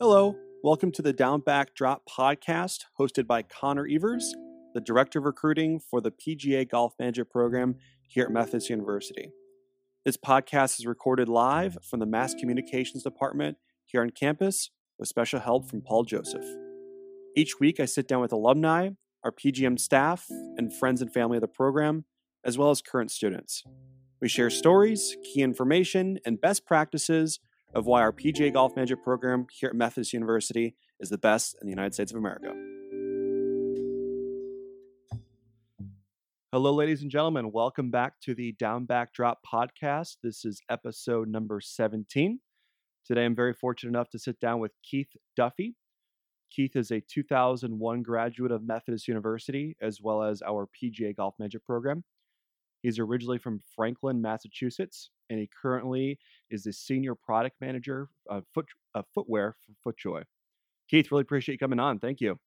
Hello, welcome to the Down Back Drop podcast, hosted by Connor Evers, the Director of Recruiting for the PGA Golf Manager Program here at Methodist University. This podcast is recorded live from the Mass Communications Department here on campus with special help from Paul Joseph. Each week, I sit down with alumni, our PGM staff, and friends and family of the program, as well as current students. We share stories, key information, and best practices of why our PGA Golf Manager program here at Methodist University is the best in the United States of America. Hello, ladies and gentlemen. Welcome back to the Down Back Drop podcast. This is episode number 17. Today, I'm very fortunate enough to sit down with Keith Duffy. Keith is a 2001 graduate of Methodist University, as well as our PGA Golf Manager program. He's originally from Franklin, Massachusetts, and he currently is the senior product manager of foot, uh, footwear for FootJoy. Keith, really appreciate you coming on. Thank you.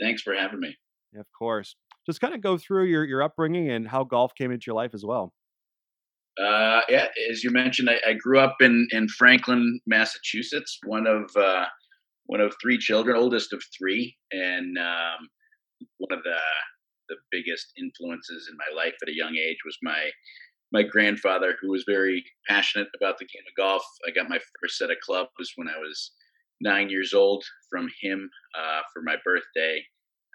Thanks for having me. Yeah, of course. Just kind of go through your, your upbringing and how golf came into your life as well. Uh, yeah, as you mentioned, I, I, grew up in, in Franklin, Massachusetts, one of uh, one of three children, oldest of three, and um, one of the the biggest influences in my life at a young age was my my grandfather, who was very passionate about the game of golf. I got my first set of clubs when I was nine years old from him uh, for my birthday,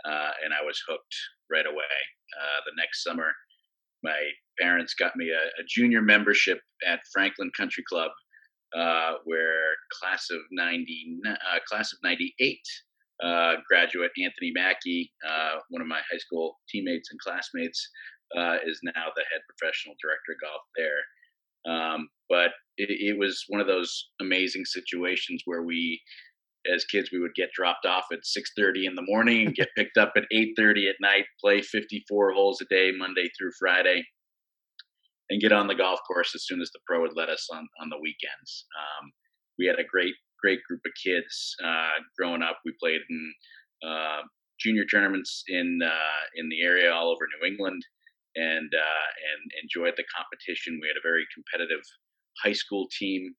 uh, and I was hooked right away. Uh, the next summer, my parents got me a, a junior membership at Franklin Country Club, uh, where class of ninety uh, class of ninety eight uh, graduate Anthony Mackey, one of my high school teammates and classmates, uh, is now the head professional director of golf there. Um, but it, it, was one of those amazing situations where we, as kids, we would get dropped off at 6:30 in the morning and get picked up at 8:30 at night, play 54 holes a day, Monday through Friday, and get on the golf course as soon as the pro would let us on on the weekends. Um, we had a great great group of kids uh, growing up. We played in uh, junior tournaments in uh, in the area all over New England, and uh, and enjoyed the competition. We had a very competitive high school team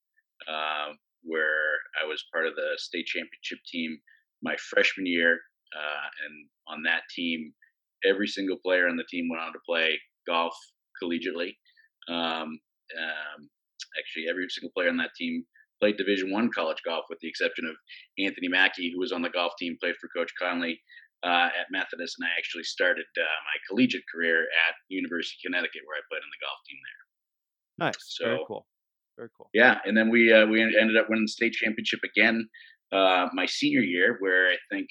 uh, where I was part of the state championship team my freshman year, uh, and on that team, every single player on the team went on to play golf collegiately. Um, um, actually, every single player on that team played Division One college golf, with the exception of Anthony Mackey, who was on the golf team, played for Coach Conley uh, at Methodist, and I actually started uh, my collegiate career at University of Connecticut, where I played on the golf team there. Nice. So, Very cool. Very cool. Yeah, and then we uh, we ended up winning the state championship again uh, my senior year, where I think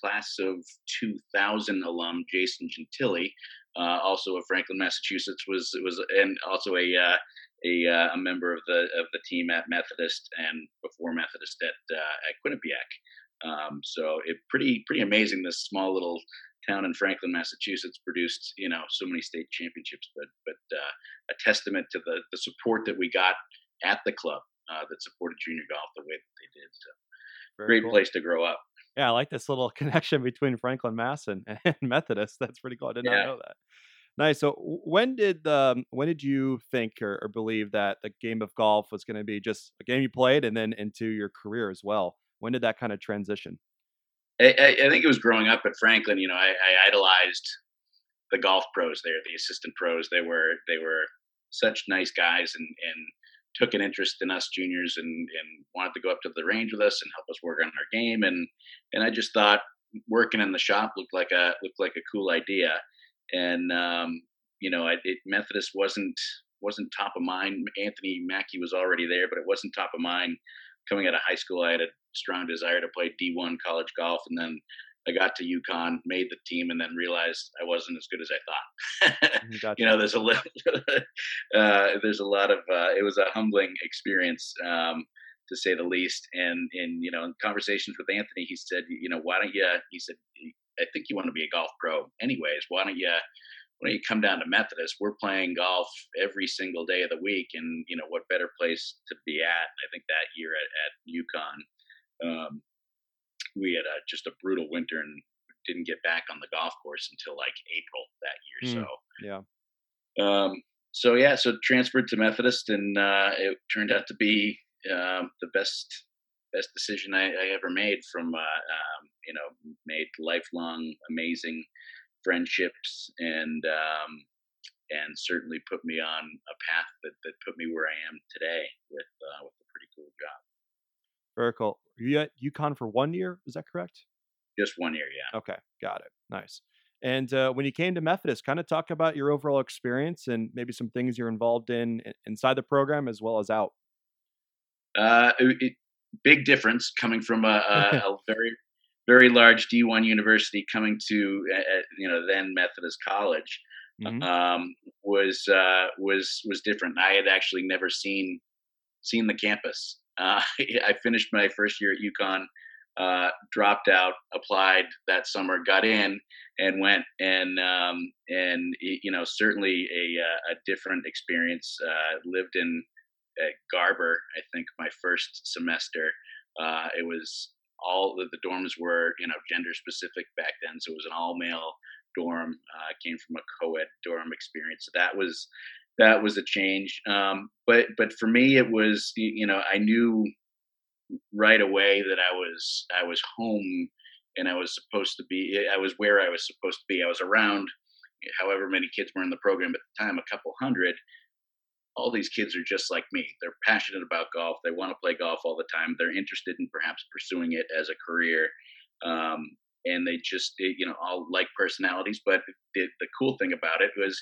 class of 2000 alum Jason Gentili, uh, also of Franklin, Massachusetts, was was and also a uh, a, uh, a member of the of the team at Methodist and before Methodist at uh, at Quinnipiac. Um, so it pretty pretty amazing. This small little town in Franklin, Massachusetts, produced you know so many state championships, but but uh, a testament to the the support that we got at the club uh, that supported junior golf the way that they did. So Very great cool. place to grow up. Yeah, I like this little connection between Franklin, Mass, and, and Methodist. That's pretty cool. I did yeah. not know that. Nice. So when did um, when did you think or, or believe that the game of golf was going to be just a game you played and then into your career as well? When did that kind of transition? I, I think it was growing up at Franklin. You know, I, I, idolized the golf pros there, the assistant pros. They were they were such nice guys and and took an interest in us juniors and and wanted to go up to the range with us and help us work on our game. And and I just thought working in the shop looked like a looked like a cool idea and um, you know, it, Methodist wasn't wasn't top of mind. Anthony Mackie was already there, but it wasn't top of mind. Coming out of high school, I had a strong desire to play D1 college golf, and then I got to UConn, made the team, and then realized I wasn't as good as I thought. Mm, gotcha. You know, there's a little, uh, there's a lot of. Uh, it was a humbling experience, um, to say the least. And in you know, in conversations with Anthony, he said, you know, why don't you? He said, I think you want to be a golf pro anyways. Why don't you don't you come down to Methodist? We're playing golf every single day of the week, and you know what better place to be at? I think that year at, at UConn, um, we had a, just a brutal winter and didn't get back on the golf course until like April that year. Mm, so yeah. Um, so yeah, so transferred to Methodist, and uh, it turned out to be um, the best best decision I, I ever made. From uh, um, you know, made lifelong amazing friendships and um, and certainly put me on a path that, that put me where I am today with uh, with a pretty cool job. Very cool. You at UConn for one year? Is that correct? Just one year, yeah. Okay, got it. Nice. And uh, when you came to Methodist, kind of talk about your overall experience and maybe some things you're involved in inside the program as well as out. Uh, it, big difference coming from a, a, a, very, very large D1 university coming to, uh, you know, then Methodist College mm-hmm. um, was uh, was was different. I had actually never seen seen the campus. Uh, I finished my first year at UConn uh, dropped out, applied that summer, got in, and went and um, and you know certainly a uh, a different experience. Uh, lived in Garber, I think, my first semester. Uh, it was all the, the dorms were you know gender specific back then, so it was an all male dorm. Uh, came from a co-ed dorm experience, so that was that was a change. Um, but but for me, it was you know I knew right away that I was I was home and I was supposed to be I was where I was supposed to be. I was around however many kids were in the program at the time, a couple hundred. All these kids are just like me. They're passionate about golf. They want to play golf all the time. They're interested in perhaps pursuing it as a career. Um, and they just, you know, all like personalities. But the, the cool thing about it was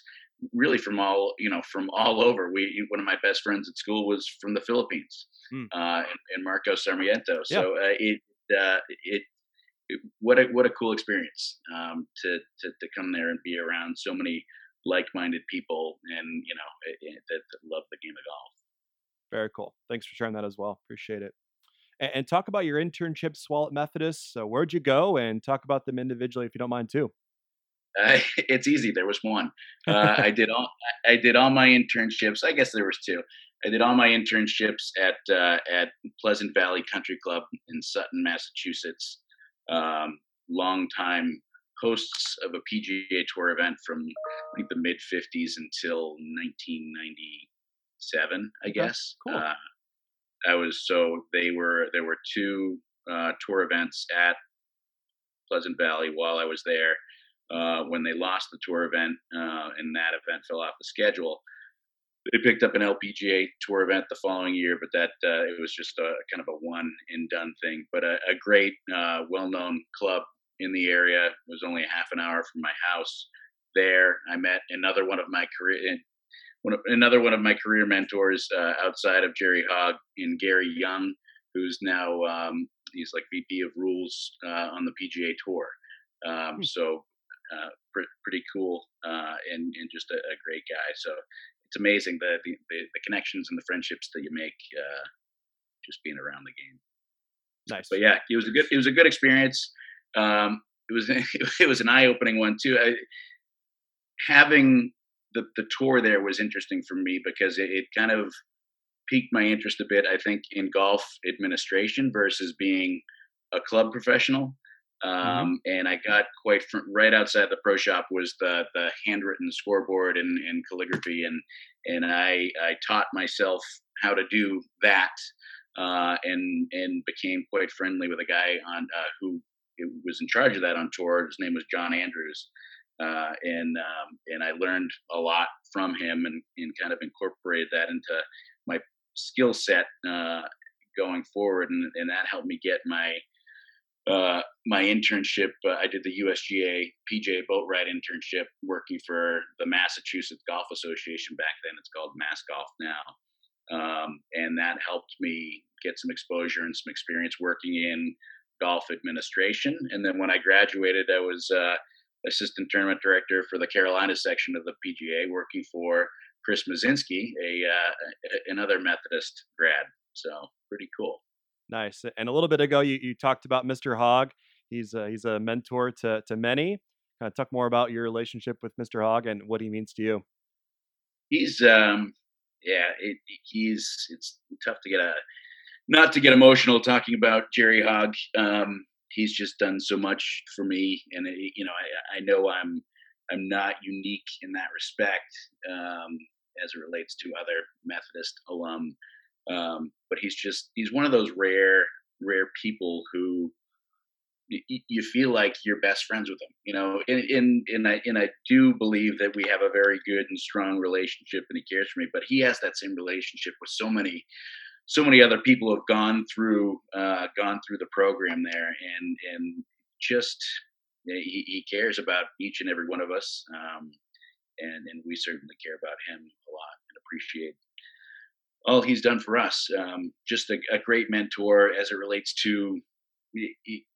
really from all you know from all over. We one of my best friends at school was from the Philippines, hmm. uh, and, and, Marco Sarmiento. So yeah. uh, it, uh, it, it what a what a cool experience um, to, to to come there and be around so many like-minded people and you know that, that love the game of golf. Very cool. Thanks for sharing that as well. Appreciate it. And, and talk about your internships while at Methodist. So where'd you go, and talk about them individually if you don't mind too. Uh, it's easy. There was one. Uh, I did all. I did all my internships. I guess there was two. I did all my internships at uh, at Pleasant Valley Country Club in Sutton, Massachusetts. Um, long time hosts of a PGA Tour event from I think the mid '50s until 1997, I guess. Cool. Uh, I was so they were there were two uh, tour events at Pleasant Valley while I was there uh, when they lost the tour event uh, and that event fell off the schedule. They picked up an LPGA tour event the following year, but that uh, it was just a kind of a one and done thing. But a, a great, uh, well-known club in the area. It was only a half an hour from my house. There, I met another one of my career, one of, another one of my career mentors uh, outside of Jerry Hogge in Gary Young, who's now um, he's like VP of Rules uh, on the PGA Tour. Um, hmm. so uh, pr- pretty cool uh, and, and just a, a, great guy. So it's amazing the, the, the connections and the friendships that you make uh, just being around the game. Nice. But yeah, it was a good it was a good experience. Um, it was it was an eye opening one too. I, having the the tour there was interesting for me because it, it kind of piqued my interest a bit. I think in golf administration versus being a club professional. Mm-hmm. Um, mm-hmm. And I got quite right outside the pro shop was the the handwritten scoreboard and, and calligraphy, and and I I taught myself how to do that, uh, and and became quite friendly with a guy on uh, who was in charge of that on tour. His name was John Andrews, uh, and um, and I learned a lot from him, and and kind of incorporated that into my skill set uh, going forward, and and that helped me get my uh, my internship, uh, I did the USGA PJ Boatwright internship working for the Massachusetts Golf Association back then. It's called Mass Golf now. Um, and that helped me get some exposure and some experience working in golf administration. And then when I graduated, I was uh, assistant tournament director for the Carolina section of the PGA, working for Chris Mazinski, a uh, another Methodist grad. So pretty cool. Nice. And a little bit ago, you, you talked about Mr. Hogge. He's a, he's a mentor to, to many. Kind of talk more about your relationship with Mr. Hogge and what he means to you. He's, um, yeah, it, he's, it's tough to get a, not to get emotional talking about Jerry Hogge. Um, he's just done so much for me. And, it, you know, I, I know I'm, I'm not unique in that respect um, as it relates to other Methodist alum. Um, but he's just he's one of those rare rare people who you feel like you're best friends with them, you know, and, and, and I, and I do believe that we have a very good and strong relationship and he cares for me, but he has that same relationship with so many, so many other people have gone through, uh, gone through the program there and, and just, he, he cares about each and every one of us. Um, and, and we certainly care about him a lot and appreciate all he's done for us. Um, just a, a, great mentor as it relates to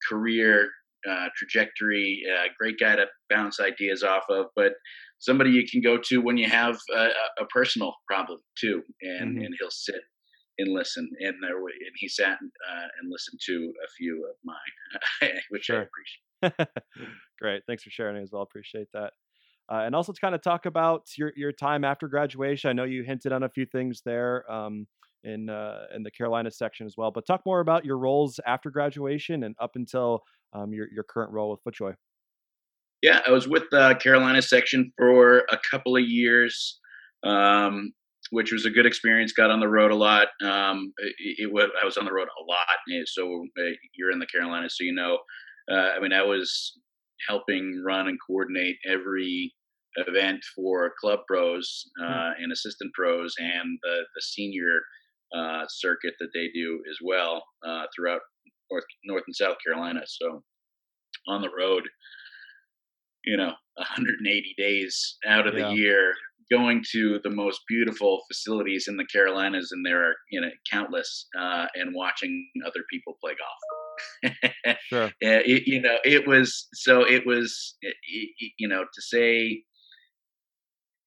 career uh, trajectory. Uh, great guy to bounce ideas off of, but somebody you can go to when you have a, a personal problem too, and mm-hmm. and he'll sit and listen. And there, and he sat uh, and listened to a few of mine, which sure. I appreciate. Great, thanks for sharing as well. Appreciate that. Uh, and also to kind of talk about your your time after graduation. I know you hinted on a few things there um, in uh, in the Carolina section as well, but talk more about your roles after graduation and up until um, your your current role with FootJoy. Yeah, I was with the Carolina section for a couple of years, um, which was a good experience. Got on the road a lot. Um, it, it, I was on the road a lot. So uh, you're in the Carolinas, so you know. Uh, I mean, I was helping run and coordinate every event for club pros hmm. uh, and assistant pros and the, the senior uh, circuit that they do as well uh, throughout North, North and South Carolina. So on the road, you know, 180 days out of yeah. the year, going to the most beautiful facilities in the Carolinas, and there are you know countless, uh, and watching other people play golf. sure. It, you know, it was so. It was you know to say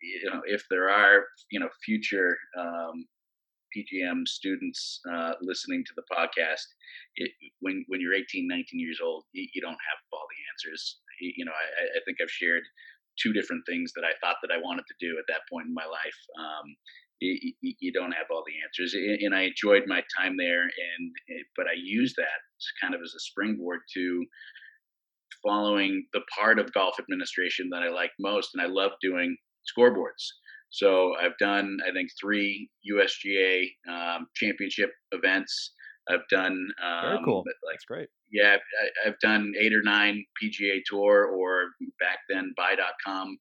you know, if there are, you know, future um, PGM students uh, listening to the podcast, it, when when you're 18, 19 years old, you, you don't have all the answers. You, you know, I, I, think I've shared two different things that I thought that I wanted to do at that point in my life. Um, you, you, don't have all the answers, and I enjoyed my time there. And eh, but I used that kind of as a springboard to following the part of golf administration that I like most, and I love doing scoreboards. So I've done, I think, three USGA um, championship events. I've done um, very cool. Like, That's great. Yeah, I, have done eight or nine PGA Tour or back then Buy.com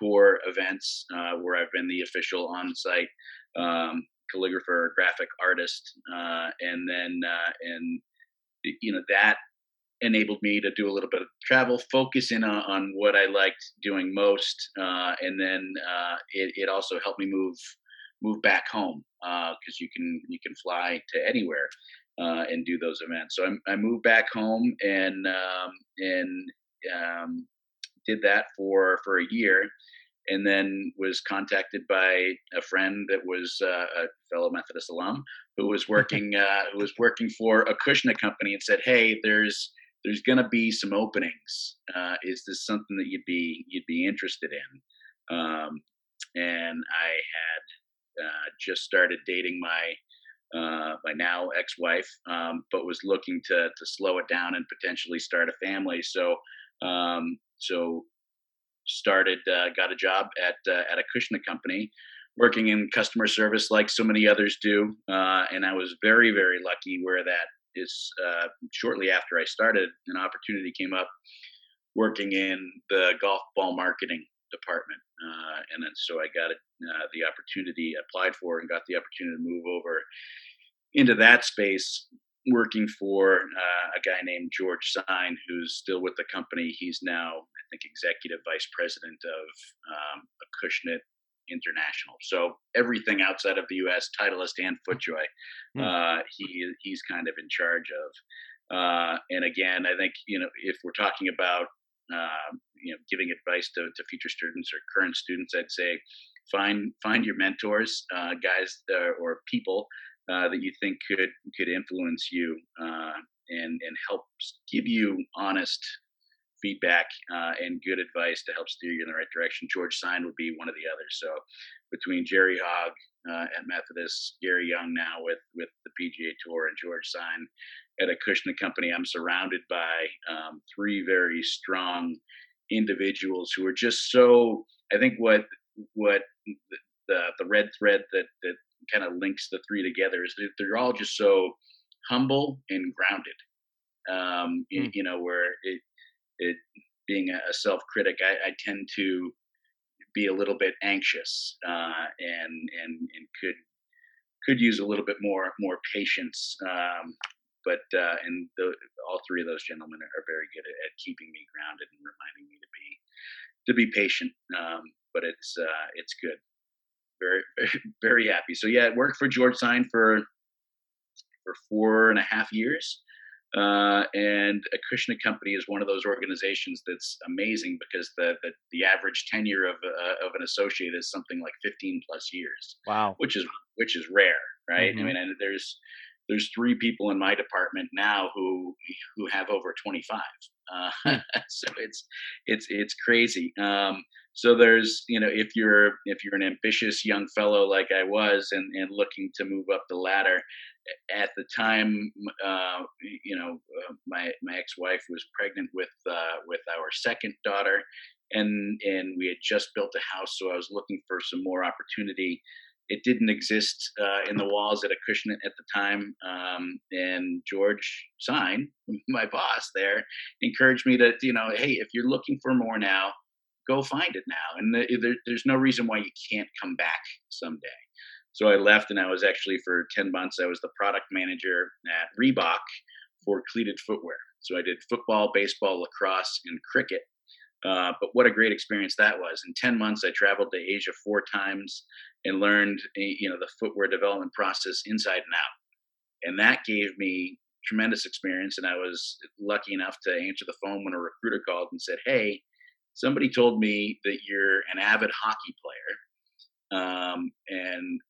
tour events uh, where I've been the official on-site um, calligrapher, graphic artist, uh, and then uh, and you know that enabled me to do a little bit of travel, focus in on, on what I liked doing most, uh, and then uh, it, it, also helped me move move back home because uh, you can you can fly to anywhere uh, and do those events. So I, I moved back home and um, and um, did that for for a year. And then was contacted by a friend that was uh, a fellow Methodist alum who was working uh, who was working for a Acushnet company and said, "Hey, there's there's going to be some openings. Uh, is this something that you'd be you'd be interested in? Um, and I had uh, just started dating my uh, my now ex-wife, um, but was looking to to slow it down and potentially start a family. So um, so started uh, got a job at uh, at Acushnet company working in customer service like so many others do uh, and i was very very lucky where that is uh, shortly after I started, an opportunity came up working in the golf ball marketing department, uh, and then so I got uh, the opportunity, applied for, and got the opportunity to move over into that space, working for uh, a guy named George Sign, who's still with the company. He's now, I think, executive vice president of um, Acushnet international. So everything outside of the U.S., Titleist and FootJoy, mm. uh, he he's kind of in charge of. Uh, and again, I think you know if we're talking about uh, you know giving advice to, to future students or current students, I'd say find find your mentors, uh, guys uh, or people uh, that you think could could influence you and and help give you honest feedback uh, and good advice to help steer you in the right direction. George Sign would be one of the others. So between Jerry Hogge uh, at Methodist, Gary Young now with with the PGA Tour, and George Sign at a Acushnet Company, I'm surrounded by um, three very strong individuals who are just so. I think what what the the red thread that that kind of links the three together is that they're all just so humble and grounded. Um, you, Mm. you know, where it it being a, a self critic, I, I tend to be a little bit anxious uh, and and and could could use a little bit more more patience. Um, but uh, and the, all three of those gentlemen are very good at, at keeping me grounded and reminding me to be to be patient. Um, but it's uh, it's good. Very, very happy. So yeah, worked for George Sign for for four and a half years. Uh, and a Acushnet Company is one of those organizations that's amazing because the the, the average tenure of uh, of an associate is something like 15 plus years, Wow. which is which is rare, right? Mhm. I mean, and there's there's three people in my department now who who have over 25. Uh, so it's it's it's crazy. Um, so there's you know if you're if you're an ambitious young fellow like I was and and looking to move up the ladder, at the time, uh, you know, uh, my my ex-wife was pregnant with uh, with our second daughter, and and we had just built a house, so I was looking for some more opportunity. It didn't exist uh, in the walls at Acushnet at the time, um, and George Sign, my boss there, encouraged me to, you know, hey, if you're looking for more now, go find it now, and the, there, there's no reason why you can't come back someday. So I left, and I was actually for ten months. I was the product manager at Reebok for cleated footwear. So I did football, baseball, lacrosse, and cricket. Uh, but what a great experience that was! In ten months, I traveled to Asia four times and learned, eh, you know, the footwear development process inside and out. And that gave me tremendous experience. And I was lucky enough to answer the phone when a recruiter called and said, "Hey, somebody told me that you're an avid hockey player." Um, and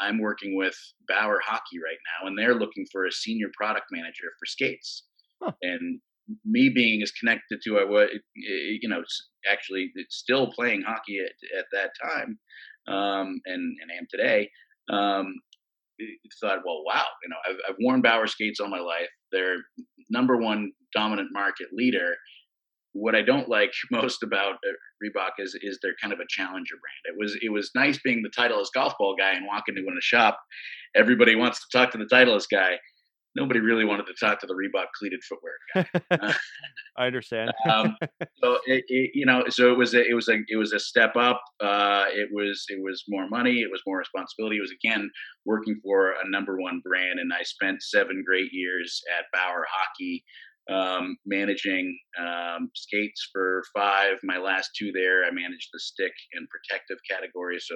I'm working with Bauer Hockey right now, and they're looking for a senior product manager for skates. Huh. And me being as connected to I was, eh, you know, actually eh, still playing hockey at, at that time, um, and and am today. Um, thought, well, wow, you know, I've, I've worn Bauer skates all my life. They're number one dominant market leader. What I don't like most about uh, Reebok is is they're kind of a challenger brand. It was it was nice being the Titleist golf ball guy and walking into a shop. Everybody wants to talk to the Titleist guy. Nobody really wanted to talk to the Reebok cleated footwear guy. I understand. um, so it, it, you know, so it was a, it was a it was a step up. Uh, it was it was more money. It was more responsibility. It was again working for a number one brand, and I spent seven great years at Bauer Hockey, um, managing um, skates for five. My last two there, I managed the stick and protective category. So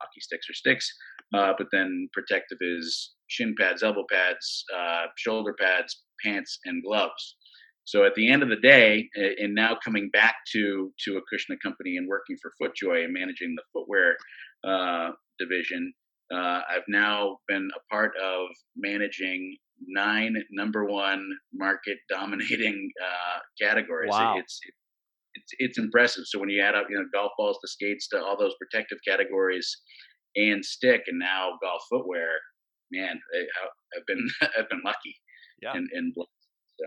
hockey sticks or sticks, uh, but then protective is shin pads, elbow pads, uh, shoulder pads, pants, and gloves. So at the end of the day, and now coming back to to Acushnet company and working for FootJoy and managing the footwear uh, division, uh, I've now been a part of managing nine number one market dominating uh, categories. Wow. It's it's it's impressive. So when you add up, you know, golf balls to skates to all those protective categories and stick, and now golf footwear, man, I, have been I've been lucky Yeah. and, and blessed. So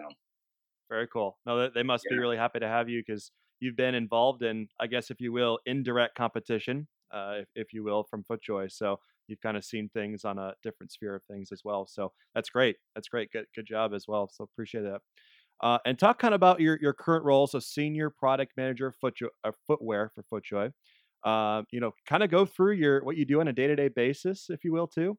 Very cool. No, they, they must be really happy to have you because you've been involved in, I guess, if you will, indirect competition, uh, if, if you will, from FootJoy. So you've kind of seen things on a different sphere of things as well. So that's great. That's great. Good, good job as well. So appreciate that. Uh, and talk kind of about your, your current role. So senior product manager FootJoy, uh, footwear for FootJoy. Uh, you know, kind of go through your what you do on a day to day basis, if you will, too.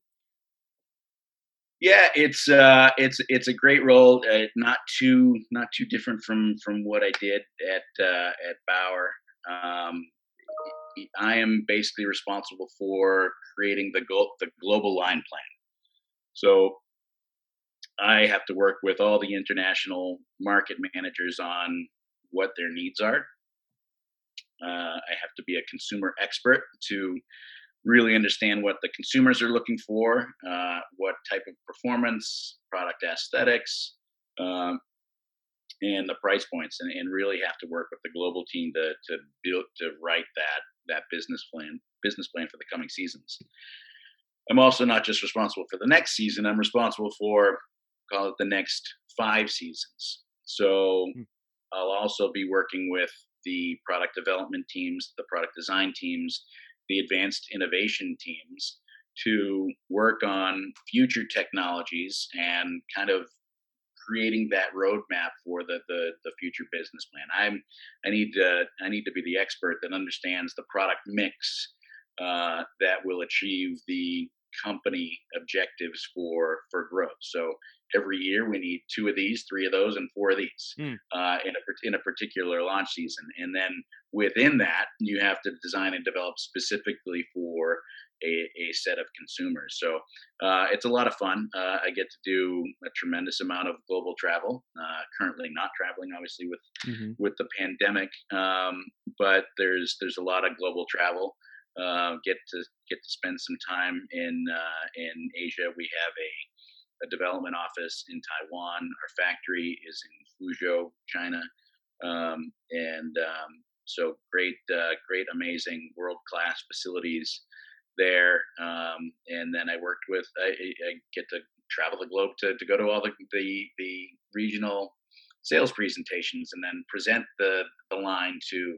Yeah, it's uh, it's it's a great role. Uh, not too not too different from from what I did at uh, at Bauer. Um, I am basically responsible for creating the go- the global line plan. So I have to work with all the international market managers on what their needs are. Uh, I have to be a consumer expert to really understand what the consumers are looking for, uh, what type of performance, product aesthetics, um, and the price points, and, and, really have to work with the global team to to build to write that that business plan business plan for the coming seasons. I'm also not just responsible for the next season. I'm responsible for call it the next five seasons. So Hmm. I'll also be working with the product development teams, the product design teams, the advanced innovation teams to work on future technologies and kind of creating that roadmap for the, the the future business plan. I'm I need to I need to be the expert that understands the product mix uh, that will achieve the company objectives for for growth. So every year we need two of these, three of those, and four of these mm. uh, in a in a particular launch season. And then within that, you have to design and develop specifically for a, a set of consumers. So uh, it's a lot of fun. Uh, I get to do a tremendous amount of global travel. Uh, currently, not traveling, obviously, with mm-hmm. with the pandemic. Um, but there's there's a lot of global travel. Uh, get to get to spend some time in uh, in Asia. We have a a development office in Taiwan. Our factory is in Fuzhou, China, um, and um, so great, uh, great, amazing, world class facilities there. Um, and then I worked with, I, I, get to travel the globe to, to go to all the, the, the regional sales presentations and then present the, the line to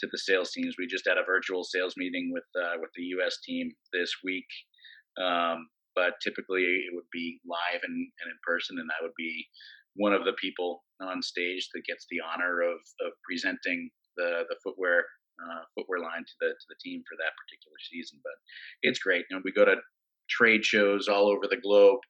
to the sales teams. We just had a virtual sales meeting with uh, with the U.S. team this week, um, but typically it would be live and, and in person, and I would be one of the people on stage that gets the honor of of presenting the the footwear uh, footwear line to the to the team for that particular season. But it's great. You know, we go to trade shows all over the globe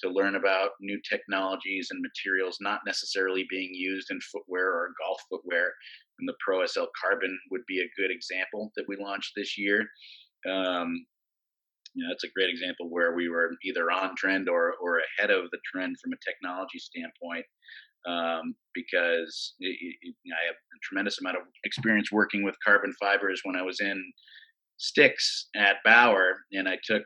to learn about new technologies and materials not necessarily being used in footwear or golf footwear. And the Pro SL Carbon would be a good example that we launched this year. Um, you know, that's a great example where we were either on trend or, or ahead of the trend from a technology standpoint um, because it, it, I have a tremendous amount of experience working with carbon fibers when I was in sticks at Bauer, and I took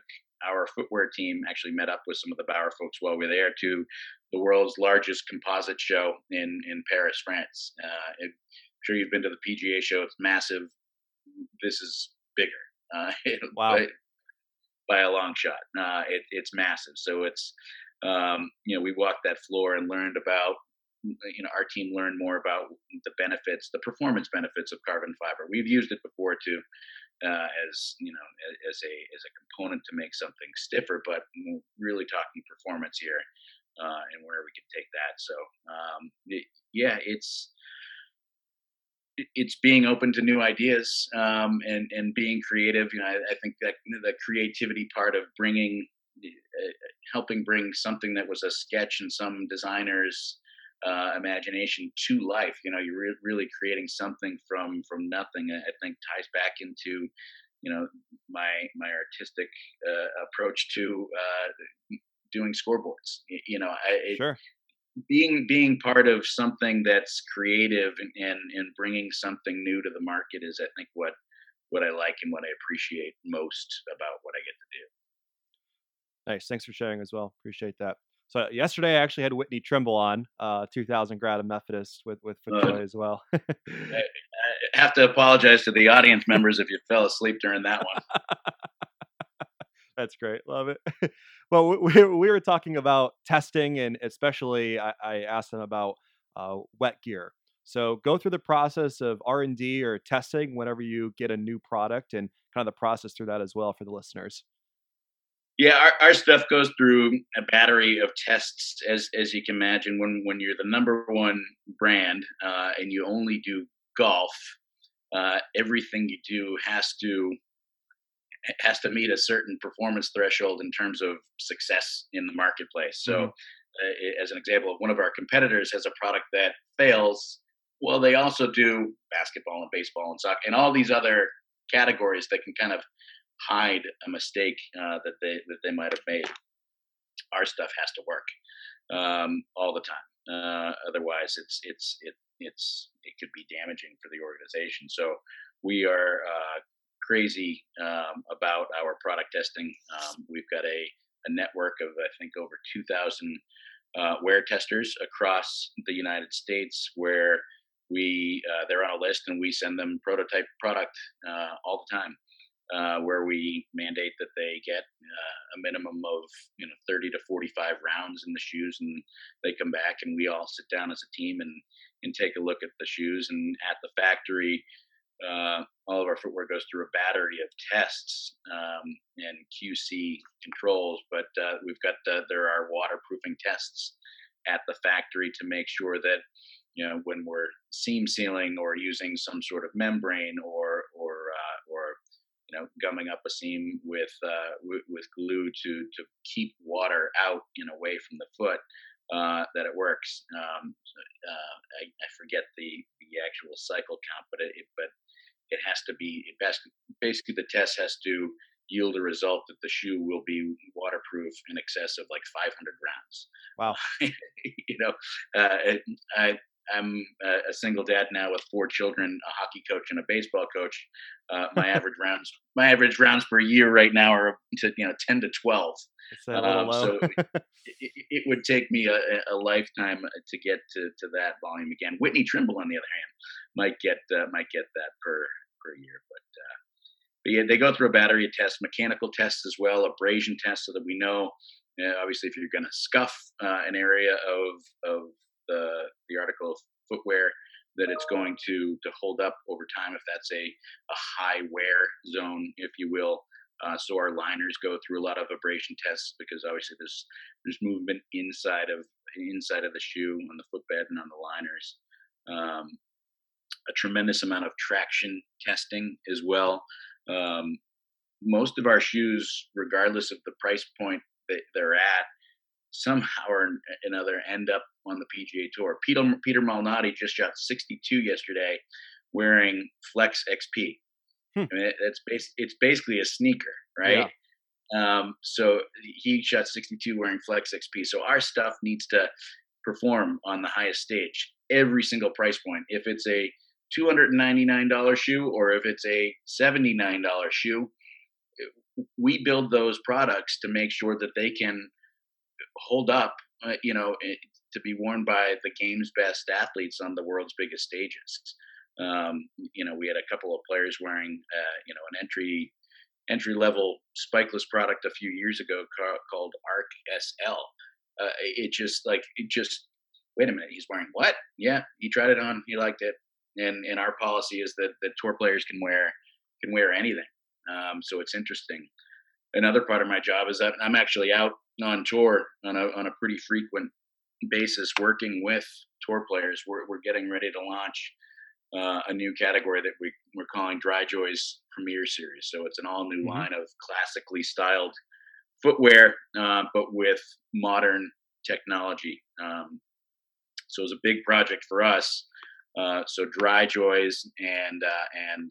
our footwear team actually met up with some of the Bauer folks while we were there to the world's largest composite show in in Paris, France. Uh, it, I'm sure you've been to the PGA show; it's massive. This is bigger. Uh, wow. By, by, a long shot. Uh, it, it's massive. So it's um, you know we walked that floor and learned about you know our team learned more about the benefits the performance benefits of carbon fiber we've used it before too uh, as you know as a as a component to make something stiffer but really talking performance here uh, and where we can take that so um, it, yeah it's it's being open to new ideas um, and and being creative you know I, I think that the creativity part of bringing uh, helping bring something that was a sketch in some designers uh, imagination to life. You know, you're re- really creating something from from nothing. I think ties back into you know my my artistic uh, approach to uh, doing scoreboards. You know, I, it, sure. Being being part of something that's creative and, and and bringing something new to the market is, I think, what what I like and what I appreciate most about what I get to do. Nice. Thanks for sharing as well. Appreciate that. So yesterday I actually had Whitney Trimble on, uh, 2000 grad of Methodist with with FootJoy uh, as well. I, I, have to apologize to the audience members if you fell asleep during that one. That's great, love it. well, we, we were talking about testing, and especially I, I asked them about uh, wet gear. So go through the process of R and D or testing whenever you get a new product, and kind of the process through that as well for the listeners. Yeah, our, our stuff goes through a battery of tests, as as you can imagine. When when you're the number one brand uh, and you only do golf, uh, everything you do has to has to meet a certain performance threshold in terms of success in the marketplace. So, mm-hmm. uh, as an example, one of our competitors has a product that fails. Well, they also do basketball and baseball and soccer and all these other categories that can kind of hide a mistake uh, that they that they might have made. Our stuff has to work um, all the time. Uh, otherwise, it's it's it it's it could be damaging for the organization. So we are uh, crazy um, about our product testing. Um, we've got a, a network of I think over 2,000 uh, wear testers across the United States where we uh, they're on a list and we send them prototype product uh, all the time uh, where we mandate that they get uh, a minimum of you know 30 to 45 rounds in the shoes, and they come back, and we all sit down as a team and and take a look at the shoes. And at the factory, uh, all of our footwear goes through a battery of tests um, and QC controls. But uh, we've got there are waterproofing tests at the factory to make sure that you know when we're seam sealing or using some sort of membrane or or uh, or you know gumming up a seam with uh, w- with glue to to keep water out and away from the foot uh, that it works. Um, uh, I, I, forget the the actual cycle count, but it, but it has to be best. Basically, the test has to yield a result that the shoe will be waterproof in excess of like 500 grams. Wow. you know, uh, I, I'm a single dad now with four children, a hockey coach and a baseball coach. Uh, my average rounds, my average rounds per year right now are to you know 10 to 12. Um, so it, it, would take me a, a, lifetime to get to, to that volume again. Whitney Trimble, on the other hand, might get uh, might get that per per year, but uh, but yeah, they go through a battery of tests, mechanical tests as well, abrasion tests, so that we know. Uh, obviously, if you're going to scuff uh, an area of of the the article of footwear, that it's going to to hold up over time if that's a a high wear zone, if you will. Uh, so our liners go through a lot of abrasion tests because obviously there's there's movement inside of inside of the shoe on the footbed and on the liners. Um, a tremendous amount of traction testing as well um, most of our shoes, regardless of the price point that they're at, somehow or another end up on the PGA Tour. Peter Peter Malnati just shot 62 yesterday, wearing Flex XP. Hmm. I mean, it's bas- it's basically a sneaker, right? Yeah. Um, so he shot 62 wearing Flex XP. So our stuff needs to perform on the highest stage, every single price point. If it's a $299 shoe or if it's a $79 shoe, we build those products to make sure that they can hold up, uh, you know, eh, to be worn by the game's best athletes on the world's biggest stages. Um, you know, we had a couple of players wearing, uh, you know, an entry entry level spikeless product a few years ago ca- called Arc SL. Uh, it just like it just wait a minute, he's wearing what? Yeah, he tried it on, he liked it and and our policy is that that tour players can wear can wear anything. Um, so it's interesting. Another part of my job is that I'm actually out on tour on a on a pretty frequent basis, working with tour players. We're we're getting ready to launch uh, a new category that we we're calling DryJoy's Premier Series. So it's an all new mm-hmm. line of classically styled footwear, uh, but with modern technology. Um, so it was a big project for us uh, so DryJoys and uh, and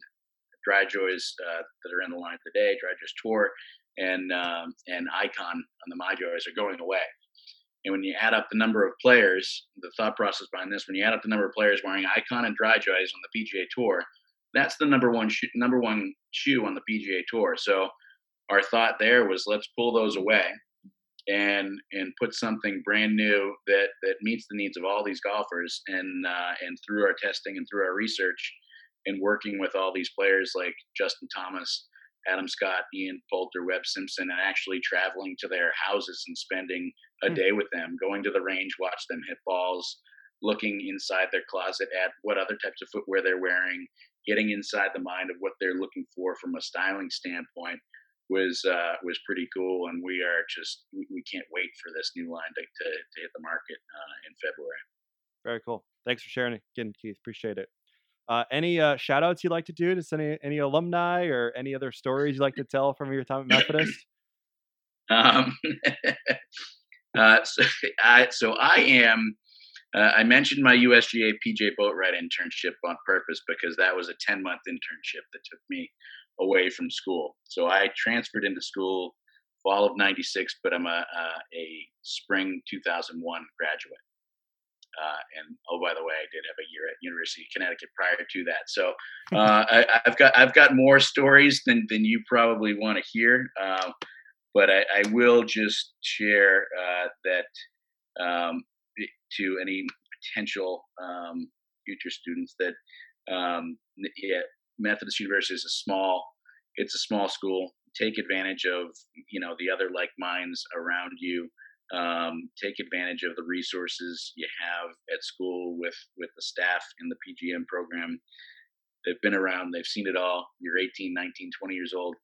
DryJoys uh, that are in the line today, DryJoys Tour, and um, and Icon on the MyJoys are going away. And when you add up the number of players, the thought process behind this, when you add up the number of players wearing Icon and Dry DryJoys on the PGA Tour, that's the number one shoe, number one shoe on the PGA Tour. So our thought there was let's pull those away and and put something brand new that that meets the needs of all these golfers and uh, and through our testing and through our research and working with all these players like Justin Thomas, Adam Scott, Ian Poulter, Webb Simpson, and actually traveling to their houses and spending a hmm. day with them, going to the range, watch them hit balls, looking inside their closet at what other types of footwear they're wearing, getting inside the mind of what they're looking for from a styling standpoint was uh, was pretty cool, and we are just we can't wait for this new line to to, to hit the market uh, in February. Very cool. Thanks for sharing again, Keith. Appreciate it. Uh, any uh, shout outs you'd like to do to any any alumni or any other stories you'd like to tell from your time at Methodist? um, uh, so, I, so I am. Uh, I mentioned my USGA PJ Boatwright internship on purpose because that was a 10 month internship that took me away from school. So I transferred into school fall of 96, but I'm a, a, a spring 2001 graduate. Uh, and oh, by the way, I did have a year at University of Connecticut prior to that. So uh, I, have got I've got more stories than than you probably want to hear. Uh, but I, I, will just share uh, that um, to any potential um, future students that um, yeah, Methodist University is a small it's a small school. Take advantage of you know the other like minds around you. Um, take advantage of the resources you have at school with with the staff in the PGM program. they've been around, they've seen it all. You're 18, 19, 20 years old.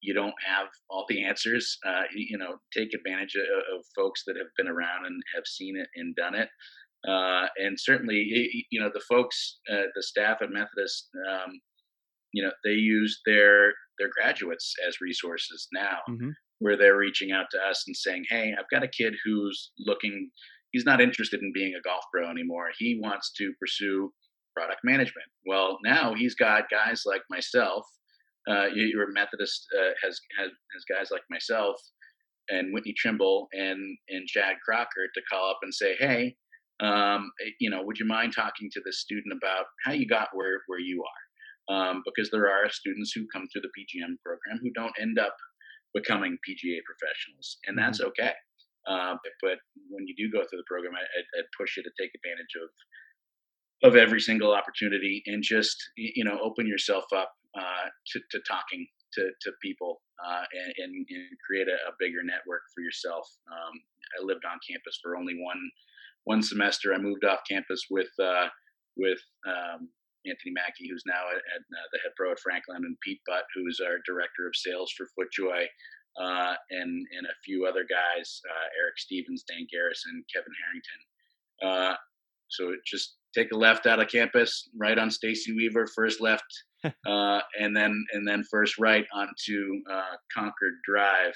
You don't have all the answers. Uh, you know, take advantage of, of, folks that have been around and have seen it and done it. Uh, and certainly, you know, the folks, uh, the staff at Methodist, um, you know, they use their their graduates as resources now, mm-hmm. Where they're reaching out to us and saying, "Hey, I've got a kid who's looking. He's not interested in being a golf pro anymore. He wants to pursue product management. Well, now he's got guys like myself. Uh, your Methodist uh, has, has has guys like myself and Whitney Trimble and and Chad Crocker to call up and say, hey, um, eh, you know, would you mind talking to this student about how you got where where you are? Um, because there are students who come through the PGM program who don't end up becoming PGA professionals, and that's mm-hmm. okay. Uh, but when you do go through the program, I, would push you to take advantage of of every single opportunity and just you know open yourself up uh, to, to, talking to, to people uh, and, and, and, create a, a, bigger network for yourself. Um, I lived on campus for only one one semester. I moved off campus with uh, with um, Anthony Mackey, who's now at, at uh, the head pro at Franklin, and Pete Butt, who's our director of sales for FootJoy. Uh, and and a few other guys, uh, Eric Stevens, Dan Garrison, Kevin Harrington. so just take a left out of campus, right on Stacy Weaver, first left, uh, and then and then first right onto uh, Concord Drive.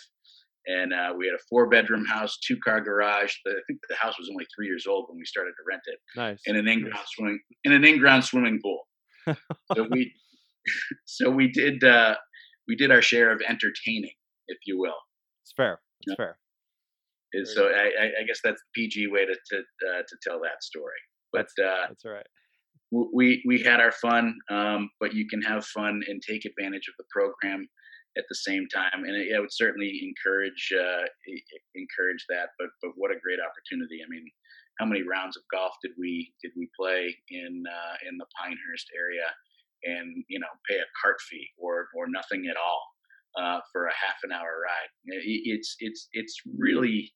And uh, we had a four bedroom house, two car garage. The, I think the house was only three years old when we started to rent it. Nice. And an in ground nice. swimming in an in ground swimming pool. so we so we did uh, we did our share of entertaining, if you will. It's fair. It's fair. so I, I, guess that's the PG way to to, uh, to tell that story. But that's, uh, that's all right. We we had our fun, um, but you can have fun and take advantage of the program at the same time, and it, I would certainly encourage uh, encourage that. But but what a great opportunity! I mean, how many rounds of golf did we did we play in uh, in the Pinehurst area, and you know pay a cart fee or or nothing at all uh, for a half an hour ride? It's it's it's really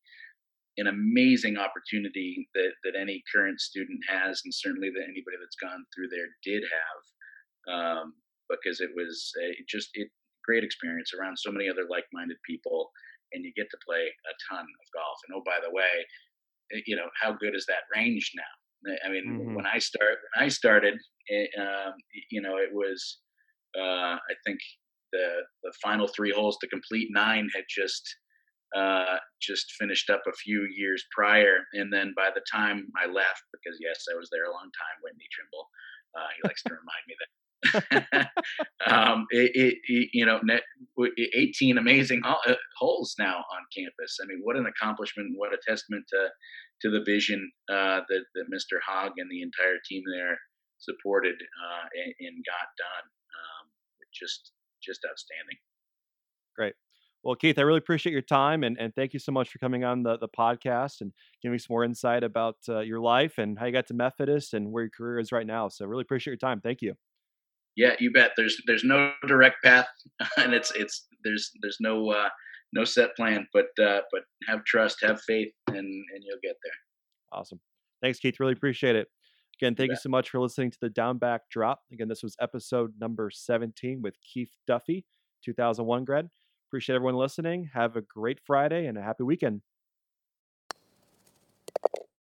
an amazing opportunity that, that any current student has, and certainly that anybody that's gone through there did have, um, because it was a, just a great experience around so many other like-minded people, and you get to play a ton of golf. And oh, by the way, eh, you know how good is that range now? I mean, mm-hmm. when I start when I started, it, eh, um, you know, it was uh, I think the the final three holes to complete nine had just uh, just finished up a few years prior. And then by the time I left, because yes, I was there a long time, Whitney Trimble, uh, he likes to remind me that. um, it, it, it, you know, net, 18 amazing uh, holes now on campus. I mean, what an accomplishment! What a testament to to the vision uh, that that Mr. Hogge and the entire team there supported uh, and, and, got done. Um, just just outstanding. Great. Well, Keith, I really appreciate your time and, and thank you so much for coming on the, the podcast and giving me some more insight about uh, your life and how you got to Methodist and where your career is right now. So really appreciate your time. Thank you. Yeah, you bet. There's there's no direct path, and it's it's there's there's no uh, no set plan, but uh, but have trust, have faith, and and you'll get there. Awesome. Thanks, Keith. Really appreciate it. Again, thank you, you so much for listening to the Down Back Drop. Again, this was episode number 17 with Keith Duffy, 2001 grad. Appreciate everyone listening. Have a great Friday and a happy weekend.